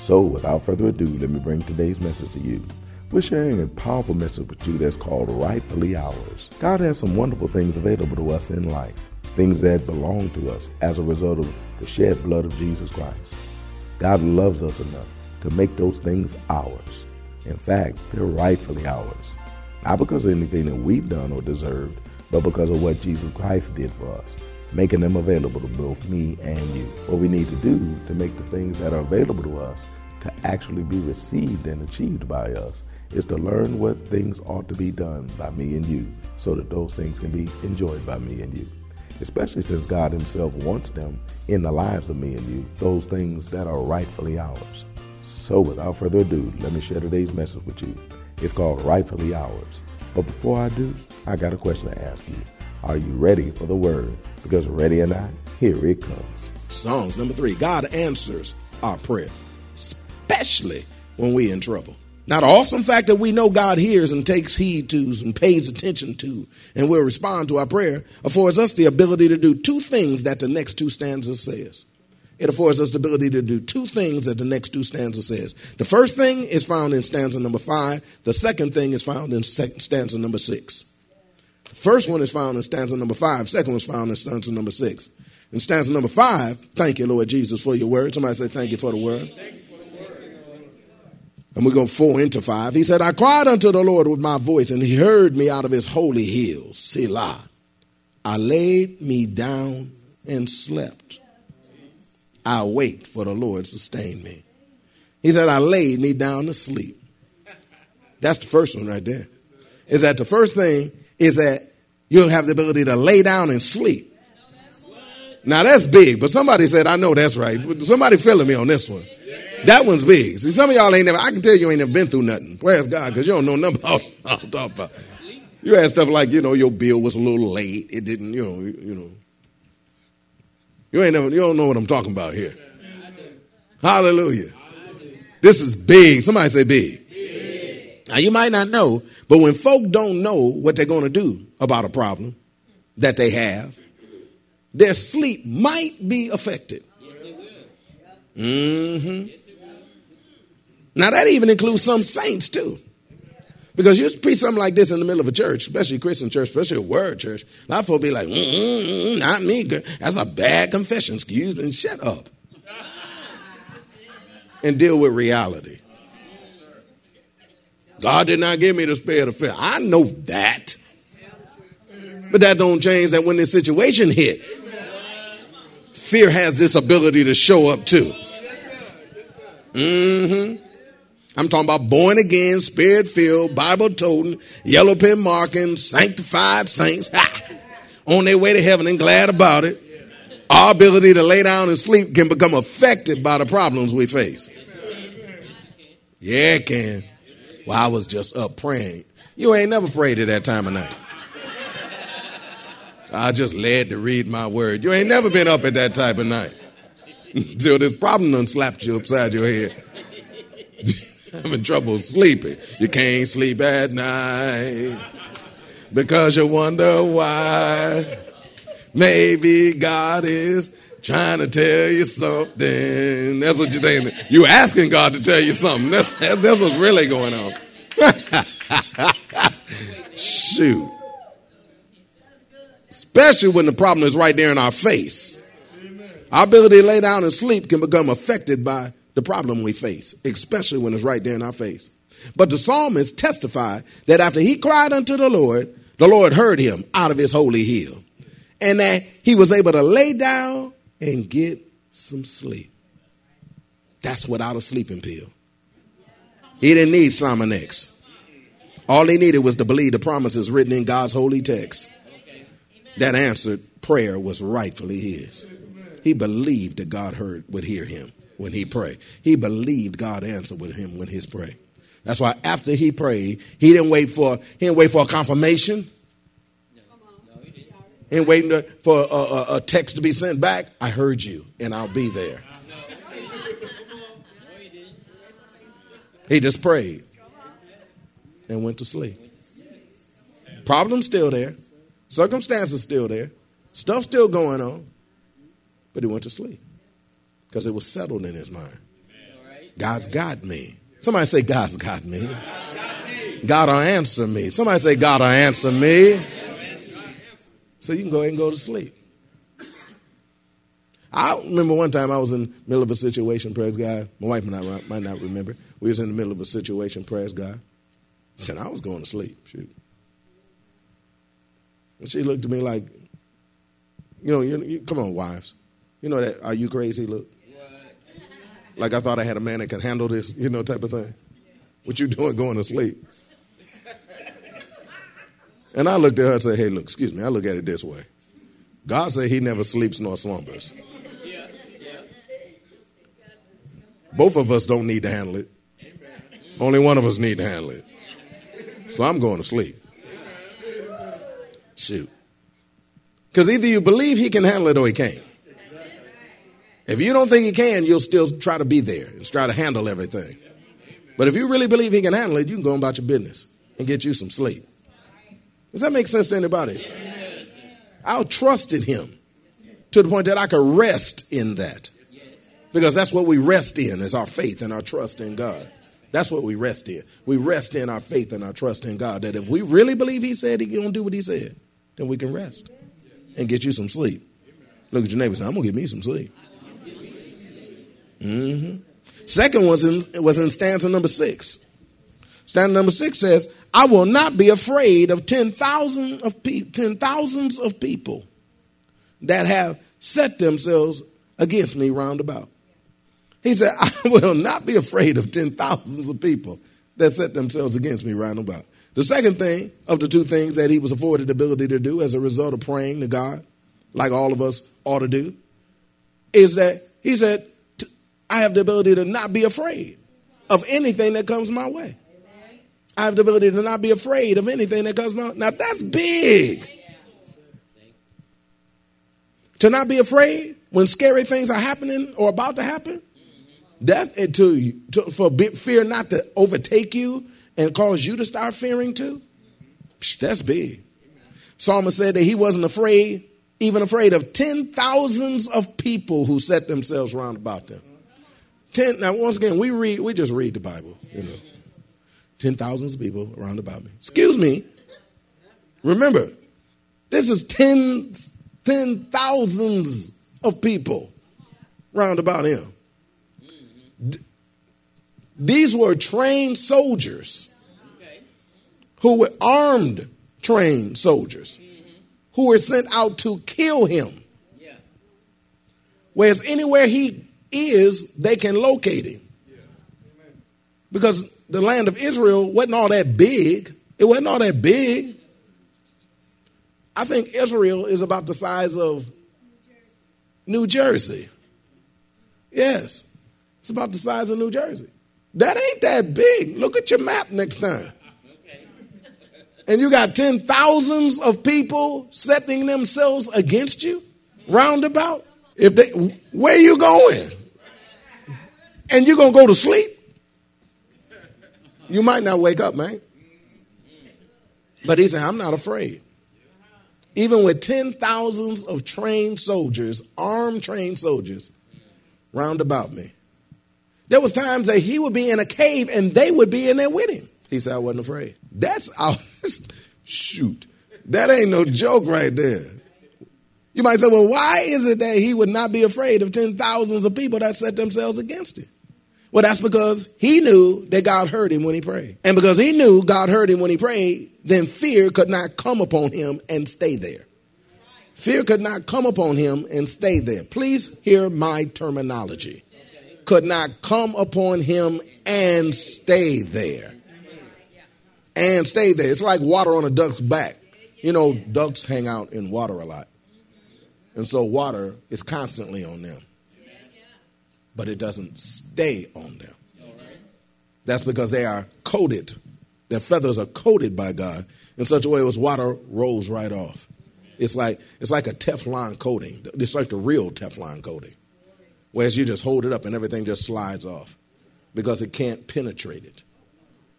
So, without further ado, let me bring today's message to you. We're sharing a powerful message with you that's called Rightfully Ours. God has some wonderful things available to us in life, things that belong to us as a result of the shed blood of Jesus Christ. God loves us enough to make those things ours. In fact, they're rightfully ours. Not because of anything that we've done or deserved, but because of what Jesus Christ did for us, making them available to both me and you. What we need to do to make the things that are available to us to actually be received and achieved by us is to learn what things ought to be done by me and you so that those things can be enjoyed by me and you. Especially since God Himself wants them in the lives of me and you, those things that are rightfully ours. So, without further ado, let me share today's message with you. It's called Rightfully Ours. But before I do, I got a question to ask you. Are you ready for the word? Because ready or not, here it comes. Psalms number three God answers our prayer, especially when we're in trouble. Now, the awesome fact that we know God hears and takes heed to and pays attention to and will respond to our prayer affords us the ability to do two things that the next two stanzas says. It affords us the ability to do two things that the next two stanzas says. The first thing is found in stanza number five. The second thing is found in stanza number six. First one is found in stanza number five. Second one is found in stanza number six. In stanza number five, thank you, Lord Jesus, for your word. Somebody say, Thank you for the word. And we're going four into five. He said, I cried unto the Lord with my voice, and he heard me out of his holy hills. Selah. I laid me down and slept. I wait for the Lord to sustain me. He said, I laid me down to sleep. That's the first one right there. Is that the first thing is that you'll have the ability to lay down and sleep. Now that's big, but somebody said, I know that's right. Somebody feeling me on this one. That one's big. See, some of y'all ain't never, I can tell you ain't never been through nothing. Praise God, because you don't know nothing about I'm talking about. You had stuff like, you know, your bill was a little late. It didn't, you know, you know. You ain't never, you don't know what I'm talking about here. Hallelujah. This is big. Somebody say big. Now you might not know, but when folk don't know what they're going to do about a problem that they have, their sleep might be affected. Mm-hmm. Now that even includes some saints too. Because you preach something like this in the middle of a church, especially a Christian church, especially a word church, a lot of folks be like, mm not me. That's a bad confession. Excuse me. Shut up. and deal with reality. God did not give me the spirit of fear. I know that. But that don't change that when this situation hit, fear has this ability to show up too. Mm-hmm. I'm talking about born again, spirit filled, Bible toting, yellow pen marking, sanctified saints ha, on their way to heaven and glad about it. Our ability to lay down and sleep can become affected by the problems we face. Yeah, it can. Well, I was just up praying. You ain't never prayed at that time of night. I just led to read my word. You ain't never been up at that type of night. Until this problem done slapped you upside your head. having trouble sleeping. You can't sleep at night because you wonder why. Maybe God is trying to tell you something. That's what you're thinking. You asking God to tell you something. That's, that's what's really going on. Shoot. Especially when the problem is right there in our face. Our ability to lay down and sleep can become affected by the problem we face, especially when it's right there in our face. But the psalmist testified that after he cried unto the Lord, the Lord heard him out of his holy hill, and that he was able to lay down and get some sleep. That's without a sleeping pill. He didn't need Sominex. All he needed was to believe the promises written in God's holy text. That answered prayer was rightfully his. He believed that God heard would hear him when he prayed. He believed God answered with him when he prayed. That's why after he prayed, he didn't wait for he didn't wait for a confirmation. He didn't wait for a, a, a text to be sent back. I heard you, and I'll be there. He just prayed and went to sleep. Problems still there, circumstances still there, stuff still going on, but he went to sleep because it was settled in his mind. God's got me. Somebody say, God's got me. God will answer me. Somebody say, God will answer me. So you can go ahead and go to sleep. I remember one time I was in the middle of a situation, praise God. My wife might not, might not remember. We was in the middle of a situation, praise God. I said, I was going to sleep. Shoot. And she looked at me like, you know, you, you, come on, wives. You know that, are you crazy look? Like I thought I had a man that could handle this, you know, type of thing. What you doing going to sleep? And I looked at her and said, hey, look, excuse me, I look at it this way. God said he never sleeps nor slumbers. Both of us don't need to handle it. Only one of us need to handle it. So I'm going to sleep. Shoot. Because either you believe he can handle it or he can't. If you don't think he can, you'll still try to be there and try to handle everything. But if you really believe he can handle it, you can go about your business and get you some sleep. Does that make sense to anybody? I trusted him to the point that I could rest in that. Because that's what we rest in is our faith and our trust in God. That's what we rest in. We rest in our faith and our trust in God. That if we really believe He said He's going to do what He said, then we can rest and get you some sleep. Look at your neighbor say, I'm going to get me some sleep. Mm-hmm. Second was in, was in stanza number six. Stanza number six says, I will not be afraid of ten thousand of pe- ten thousands of people that have set themselves against me round about. He said, I will not be afraid of ten thousands of people that set themselves against me round about. The second thing of the two things that he was afforded the ability to do as a result of praying to God, like all of us ought to do, is that he said, I have the ability to not be afraid of anything that comes my way. I have the ability to not be afraid of anything that comes my. Now that's big. To not be afraid when scary things are happening or about to happen. That to, to for fear not to overtake you and cause you to start fearing too. That's big. Psalmist said that he wasn't afraid, even afraid of ten thousands of people who set themselves round about them. Ten. Now, once again, we read, we just read the Bible, you know. Ten thousands of people around about me. Excuse me. Remember, this is tens, ten thousands of people round about him. These were trained soldiers who were armed, trained soldiers who were sent out to kill him. Whereas anywhere he is, they can locate him. Because the land of Israel wasn't all that big. It wasn't all that big. I think Israel is about the size of New Jersey. New Jersey. Yes. It's about the size of New Jersey. That ain't that big. Look at your map next time. And you got ten thousands of people setting themselves against you roundabout. If they where you going? And you're gonna go to sleep? You might not wake up, man. But he said, I'm not afraid. Even with ten thousands of trained soldiers, armed trained soldiers, round about me. There was times that he would be in a cave and they would be in there with him. He said, I wasn't afraid. That's our shoot. That ain't no joke right there. You might say, well, why is it that he would not be afraid of ten thousands of people that set themselves against him? Well, that's because he knew that God heard him when he prayed. And because he knew God heard him when he prayed, then fear could not come upon him and stay there. Fear could not come upon him and stay there. Please hear my terminology. Could not come upon him and stay there. And stay there. It's like water on a duck's back. You know, ducks hang out in water a lot. And so water is constantly on them. But it doesn't stay on them. That's because they are coated. Their feathers are coated by God in such a way as water rolls right off. It's like it's like a Teflon coating. It's like the real Teflon coating. Whereas you just hold it up and everything just slides off because it can't penetrate it.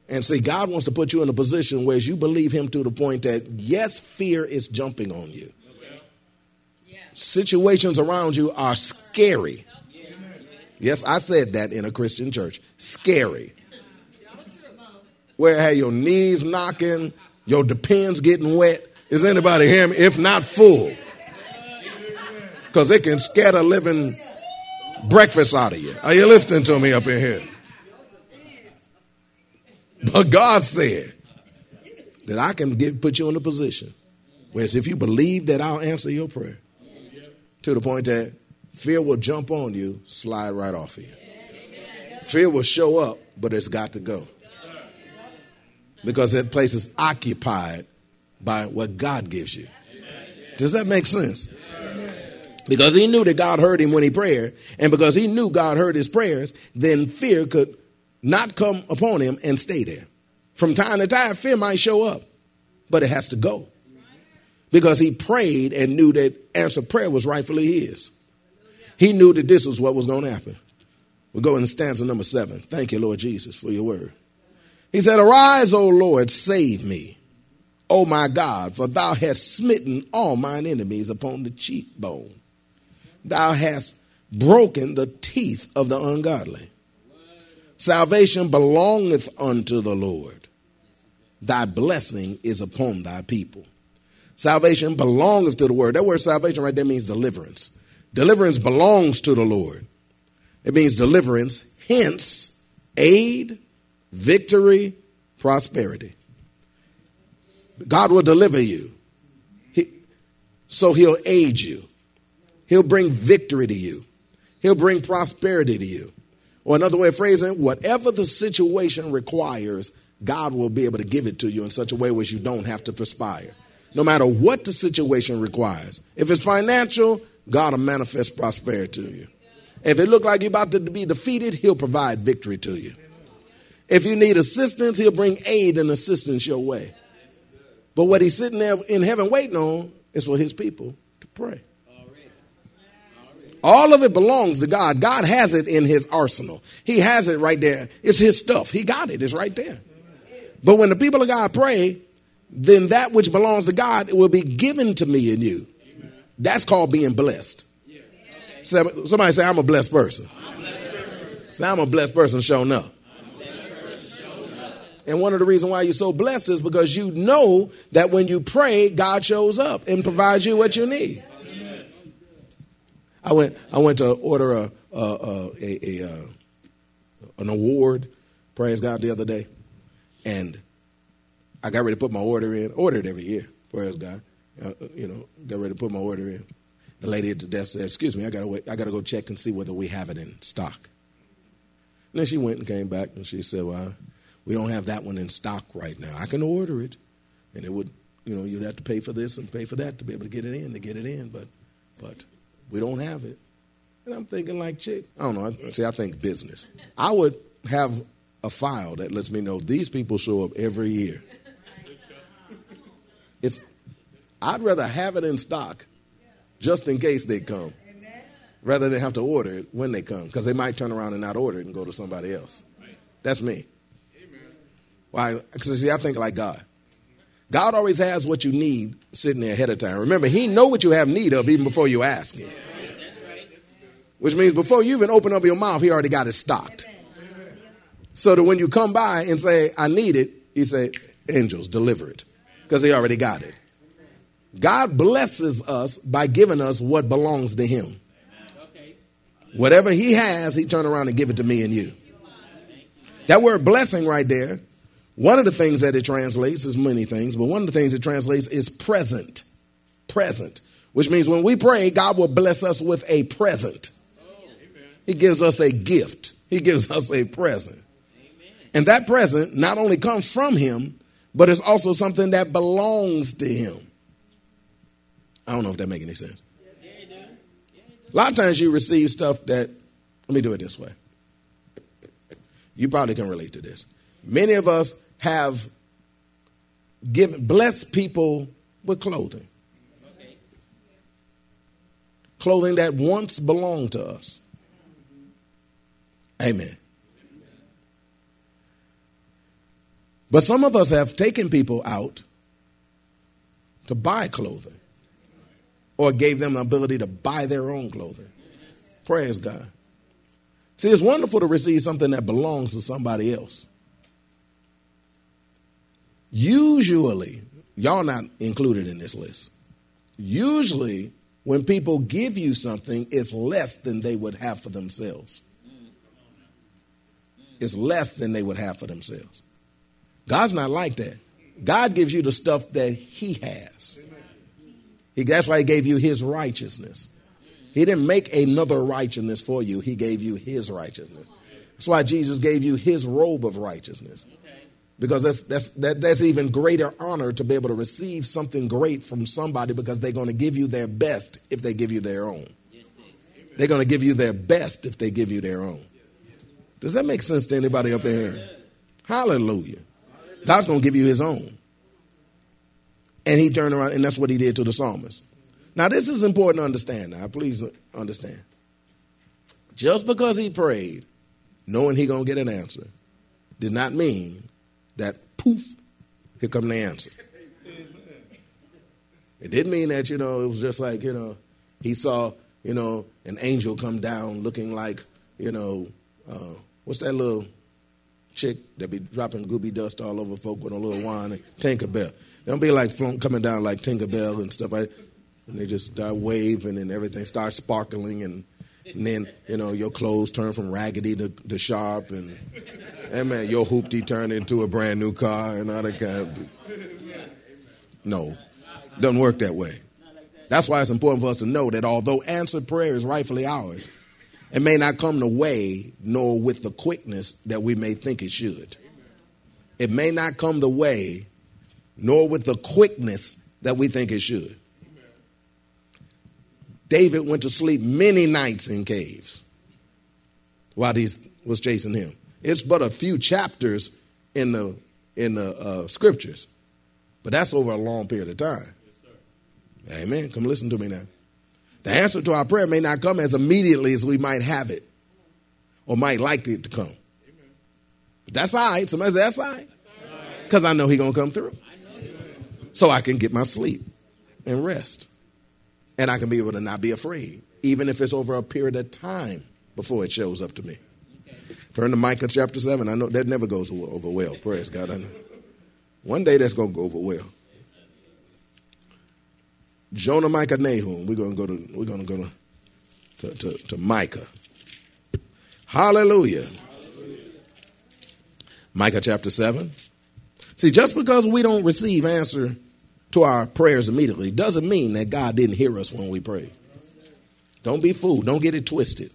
And see, God wants to put you in a position where you believe Him to the point that, yes, fear is jumping on you. Situations around you are scary. Yes, I said that in a Christian church. Scary. Where have your knees knocking, your depends getting wet. Is anybody hearing me? If not full. Because it can scatter living breakfast out of you. Are you listening to me up in here? But God said that I can get, put you in a position where if you believe that I'll answer your prayer to the point that fear will jump on you, slide right off of you. Fear will show up, but it's got to go. Because that place is occupied by what God gives you. Does that make sense? Because he knew that God heard him when he prayed, and because he knew God heard his prayers, then fear could not come upon him and stay there. From time to time, fear might show up, but it has to go. Because he prayed and knew that answer prayer was rightfully his. He knew that this was what was going to happen. We'll go in stanza number seven. Thank you, Lord Jesus, for your word. He said, Arise, O Lord, save me. O my God, for thou hast smitten all mine enemies upon the cheekbone. Thou hast broken the teeth of the ungodly. Salvation belongeth unto the Lord. Thy blessing is upon thy people. Salvation belongeth to the word. That word salvation right there means deliverance. Deliverance belongs to the Lord. It means deliverance, hence aid, victory, prosperity. God will deliver you. He, so he'll aid you. He'll bring victory to you. He'll bring prosperity to you. Or another way of phrasing, whatever the situation requires, God will be able to give it to you in such a way where you don't have to perspire. No matter what the situation requires. If it's financial, God will manifest prosperity to you. If it look like you're about to be defeated, he'll provide victory to you. If you need assistance, he'll bring aid and assistance your way. But what he's sitting there in heaven waiting on is for his people to pray. All of it belongs to God. God has it in his arsenal. He has it right there. It's his stuff. He got it. It's right there. But when the people of God pray, then that which belongs to God will be given to me and you. That's called being blessed. Somebody say, I'm a blessed person. Say, I'm a blessed person showing up. And one of the reasons why you're so blessed is because you know that when you pray, God shows up and provides you what you need. I went. I went to order a, a, a, a, a uh, an award. Praise God the other day, and I got ready to put my order in. Ordered every year. Praise God. Uh, you know, got ready to put my order in. The lady at the desk said, "Excuse me, I gotta wait. I gotta go check and see whether we have it in stock." And then she went and came back and she said, "Well, we don't have that one in stock right now. I can order it, and it would, you know, you'd have to pay for this and pay for that to be able to get it in to get it in, but, but we don't have it." And I'm thinking, like, chick, I don't know. See, I think business. I would have a file that lets me know these people show up every year. It's, I'd rather have it in stock just in case they come rather than have to order it when they come because they might turn around and not order it and go to somebody else. That's me. Why? Because see, I think like God. God always has what you need sitting there ahead of time. Remember, He know what you have need of even before you ask Him. Which means before you even open up your mouth, He already got it stocked. So that when you come by and say, "I need it," He say, "Angels, deliver it," because He already got it. God blesses us by giving us what belongs to Him. Whatever He has, He turn around and give it to me and you. That word blessing right there, one of the things that it translates is many things, but one of the things it translates is present. Present. Which means when we pray, God will bless us with a present. He gives us a gift, He gives us a present. And that present not only comes from Him, but it's also something that belongs to Him. I don't know if that makes any sense. A lot of times you receive stuff that, let me do it this way. You probably can relate to this. Many of us have given blessed people with clothing. Clothing that once belonged to us. Amen. But some of us have taken people out to buy clothing or gave them the ability to buy their own clothing. Praise God. See, it's wonderful to receive something that belongs to somebody else. Usually, y'all not included in this list. Usually, when people give you something, it's less than they would have for themselves. It's less than they would have for themselves. God's not like that. God gives you the stuff that He has. He, that's why He gave you His righteousness. He didn't make another righteousness for you, He gave you His righteousness. That's why Jesus gave you His robe of righteousness. Because that's, that's, that, that's even greater honor to be able to receive something great from somebody because they're going to give you their best if they give you their own. They're going to give you their best if they give you their own. Does that make sense to anybody up in here? Hallelujah. God's going to give you his own. And he turned around, and that's what he did to the psalmist. Now, this is important to understand. Now, please understand. Just because he prayed, knowing he gonna get an answer, did not mean that poof, here come the answer. It didn't mean that you know it was just like you know he saw you know an angel come down looking like you know uh, what's that little chick that be dropping gooby dust all over folk with a little wine and Tinkerbell. Don't be like coming down like Tinkerbell and stuff like and they just start waving and everything starts sparkling and, and then you know your clothes turn from raggedy to, to sharp and and man your hoopty turn into a brand new car and all that kind of no doesn't work that way. That's why it's important for us to know that although answered prayer is rightfully ours it may not come the way nor with the quickness that we may think it should it may not come the way nor with the quickness that we think it should David went to sleep many nights in caves while he was chasing him. It's but a few chapters in the in the uh, scriptures, but that's over a long period of time. Yes, Amen. Come listen to me now. The answer to our prayer may not come as immediately as we might have it or might like it to come. But that's all right. Somebody say that's all right. Because I know he's going to come through. So I can get my sleep and rest. And I can be able to not be afraid, even if it's over a period of time before it shows up to me. Turn to Micah chapter 7. I know that never goes over well. Praise God. I know. One day that's going to go over well. Jonah, Micah, Nahum. We're going to go to, we're going to, go to, to, to, to Micah. Hallelujah. Hallelujah. Micah chapter 7. See, just because we don't receive answer to our prayers immediately doesn't mean that God didn't hear us when we prayed. Don't be fooled. Don't get it twisted.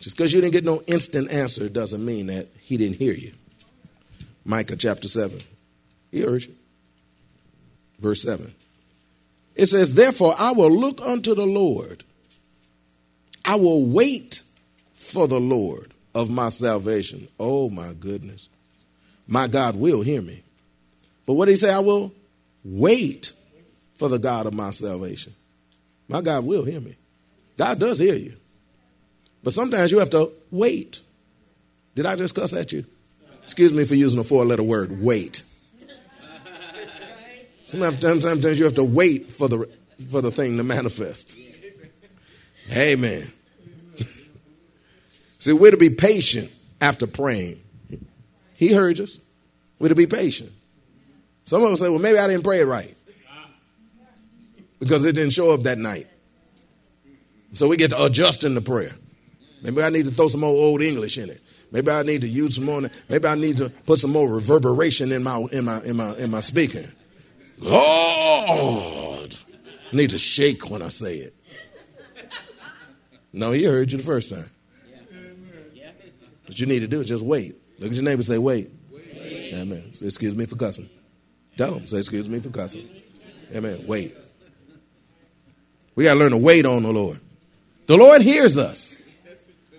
Just because you didn't get no instant answer doesn't mean that he didn't hear you. Micah chapter 7. He heard you. Verse 7. It says, Therefore I will look unto the Lord. I will wait for the Lord of my salvation. Oh my goodness. My God will hear me. But what did he say? I will Wait for the God of my salvation. My God will hear me. God does hear you. But sometimes you have to wait. Did I just cuss at you? Excuse me for using a four letter word, wait. Sometimes, sometimes you have to wait for the, for the thing to manifest. Amen. See, we're to be patient after praying. He heard us. We're to be patient. Some of us say, well, maybe I didn't pray it right because it didn't show up that night. So we get to adjust in the prayer. Maybe I need to throw some more old English in it. Maybe I need to use some more. Maybe I need to put some more reverberation in my in my in my in my speaking. God, I need to shake when I say it. No, he heard you the first time. What you need to do is just wait. Look at your neighbor and say, wait. wait. Amen. Say, excuse me for cussing. Tell him, say, excuse me for cussing. Amen. Wait. We got to learn to wait on the Lord. The Lord hears us.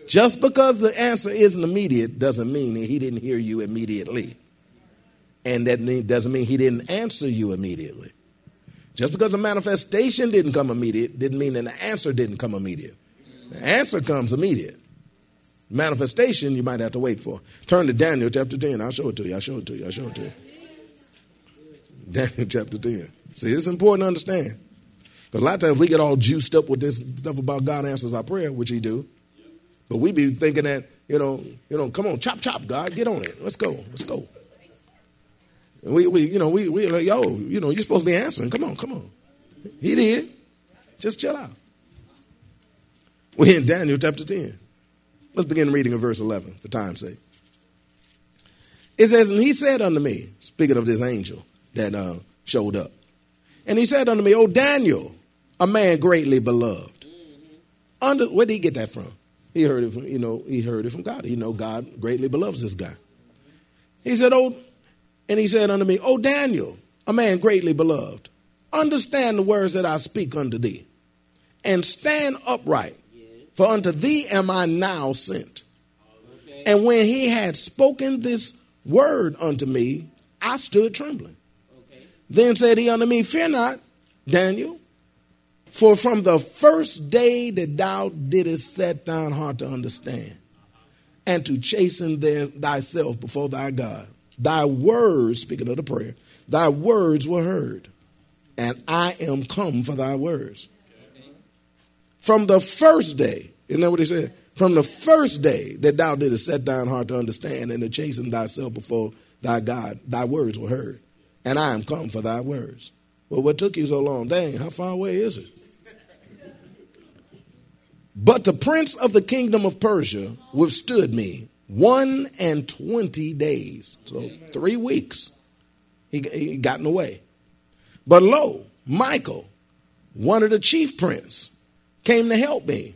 Just because the answer isn't immediate doesn't mean that he didn't hear you immediately. And that doesn't mean he didn't answer you immediately. Just because the manifestation didn't come immediate didn't mean the answer didn't come immediate. The answer comes immediate. Manifestation you might have to wait for. Turn to Daniel chapter 10. I'll show it to you. I'll show it to you. I'll show it to you. Daniel chapter 10. See, it's important to understand. Because a lot of times we get all juiced up with this stuff about God answers our prayer, which He do. But we be thinking that, you know, you know, come on, chop, chop, God, get on it. Let's go. Let's go. We, we you know, we, we like, yo, you know, you're supposed to be answering. Come on, come on. He did. Just chill out. We're in Daniel chapter 10. Let's begin reading in verse 11 for time's sake. It says, And he said unto me, speaking of this angel that uh, showed up, and he said unto me, O Daniel, a man greatly beloved. Under, where did he get that from? He heard it from, you know, he heard it from God. You know, God greatly beloves this guy. He said, Oh, and he said unto me, O Daniel, a man greatly beloved, understand the words that I speak unto thee, and stand upright, for unto thee am I now sent. And when he had spoken this word unto me, I stood trembling. Then said he unto me, Fear not, Daniel, for from the first day that thou didst set thine heart to understand and to chasten thyself before thy God, thy words, speaking of the prayer, thy words were heard, and I am come for thy words. From the first day, isn't that what he said? From the first day that thou didst set thine heart to understand and to chasten thyself before thy God, thy words were heard and I am come for thy words. Well, what took you so long? Dang, how far away is it? But the prince of the kingdom of Persia withstood me one and twenty days. So three weeks. He, he got in the way. But lo, Michael, one of the chief prince, came to help me,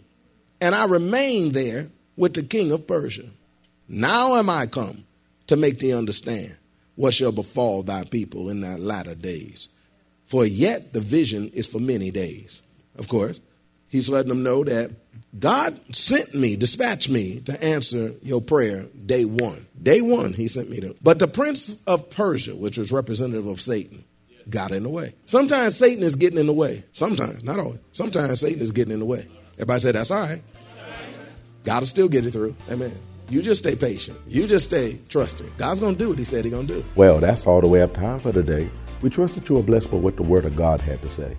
and I remained there with the king of Persia. Now am I come to make thee understand what shall befall thy people in thy latter days. For yet the vision is for many days. Of course, he's letting them know that God sent me, dispatched me to answer your prayer day one. Day one, he sent me to. But the prince of Persia, which was representative of Satan, got in the way. Sometimes Satan is getting in the way. Sometimes, not always. Sometimes Satan is getting in the way. Everybody said, that's all right. God will still get it through. Amen. You just stay patient. You just stay trusting. God's going to do what He said He's going to do. Well, that's all the way up time for today. We trust that you are blessed by what the Word of God had to say.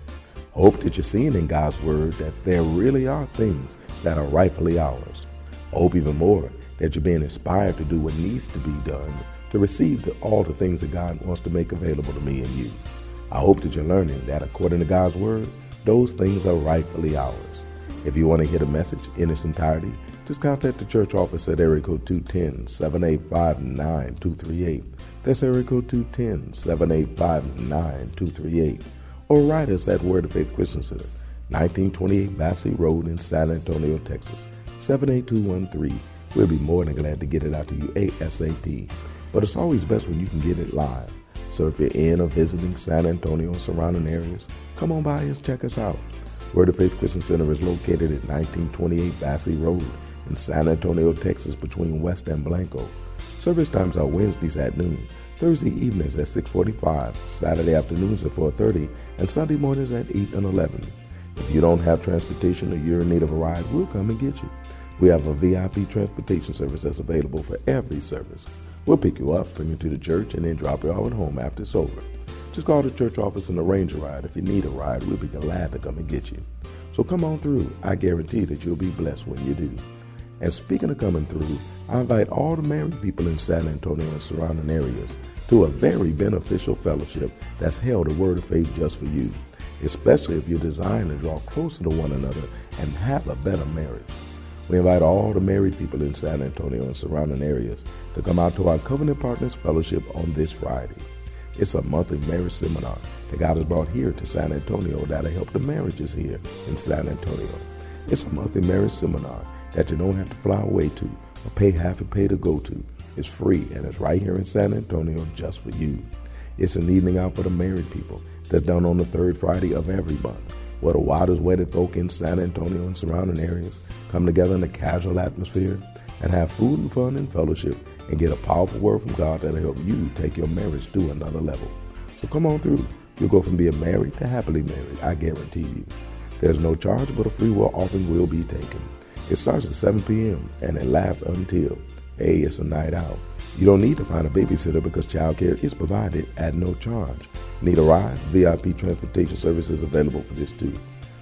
Hope that you're seeing in God's Word that there really are things that are rightfully ours. Hope even more that you're being inspired to do what needs to be done to receive the, all the things that God wants to make available to me and you. I hope that you're learning that according to God's Word, those things are rightfully ours. If you want to hear the message in its entirety, just contact the church office at area code 210-785-9238. That's area code 210-785-9238. Or write us at Word of Faith Christian Center, 1928 Basse Road in San Antonio, Texas, 78213. We'll be more than glad to get it out to you ASAP. But it's always best when you can get it live. So if you're in or visiting San Antonio and surrounding areas, come on by and check us out. Word of Faith Christian Center is located at 1928 Basse Road in San Antonio, Texas, between West and Blanco. Service times are Wednesdays at noon, Thursday evenings at 6:45, Saturday afternoons at 4:30, and Sunday mornings at 8 and 11. If you don't have transportation or you're in need of a ride, we'll come and get you. We have a VIP transportation service that's available for every service. We'll pick you up, bring you to the church, and then drop you off at home after it's over. Just call the church office and arrange a ride. If you need a ride, we'll be glad to come and get you. So come on through. I guarantee that you'll be blessed when you do. And speaking of coming through, I invite all the married people in San Antonio and surrounding areas to a very beneficial fellowship that's held a word of faith just for you, especially if you're desiring to draw closer to one another and have a better marriage. We invite all the married people in San Antonio and surrounding areas to come out to our Covenant Partners Fellowship on this Friday. It's a monthly marriage seminar that God has brought here to San Antonio that'll help the marriages here in San Antonio. It's a monthly marriage seminar that you don't have to fly away to pay half a pay to go to. It's free and it's right here in San Antonio just for you. It's an evening out for the married people that's done on the third Friday of every month, where the wildest wedded folk in San Antonio and surrounding areas come together in a casual atmosphere and have food and fun and fellowship and get a powerful word from God that'll help you take your marriage to another level. So come on through. You'll go from being married to happily married, I guarantee you. There's no charge, but a free will offering will be taken. It starts at 7 p.m. and it lasts until, A it's a night out. You don't need to find a babysitter because childcare is provided at no charge. Need a ride? VIP transportation service is available for this too.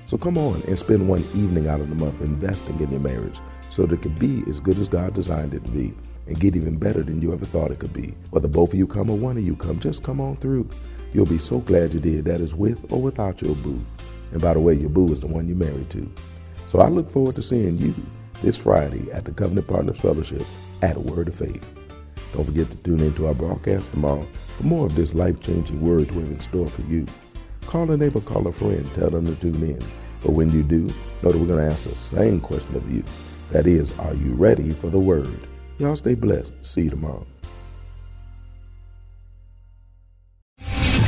So come on and spend one evening out of the month investing in your marriage so that it can be as good as God designed it to be and get even better than you ever thought it could be. Whether both of you come or one of you come, just come on through. You'll be so glad you did. That is with or without your boo. And by the way, your boo is the one you're married to. So I look forward to seeing you this Friday at the Covenant Partners Fellowship at Word of Faith. Don't forget to tune in to our broadcast tomorrow for more of this life-changing word we have in store for you. Call a neighbor, call a friend, tell them to tune in. But when you do, know that we're going to ask the same question of you. That is, are you ready for the word? Y'all stay blessed. See you tomorrow.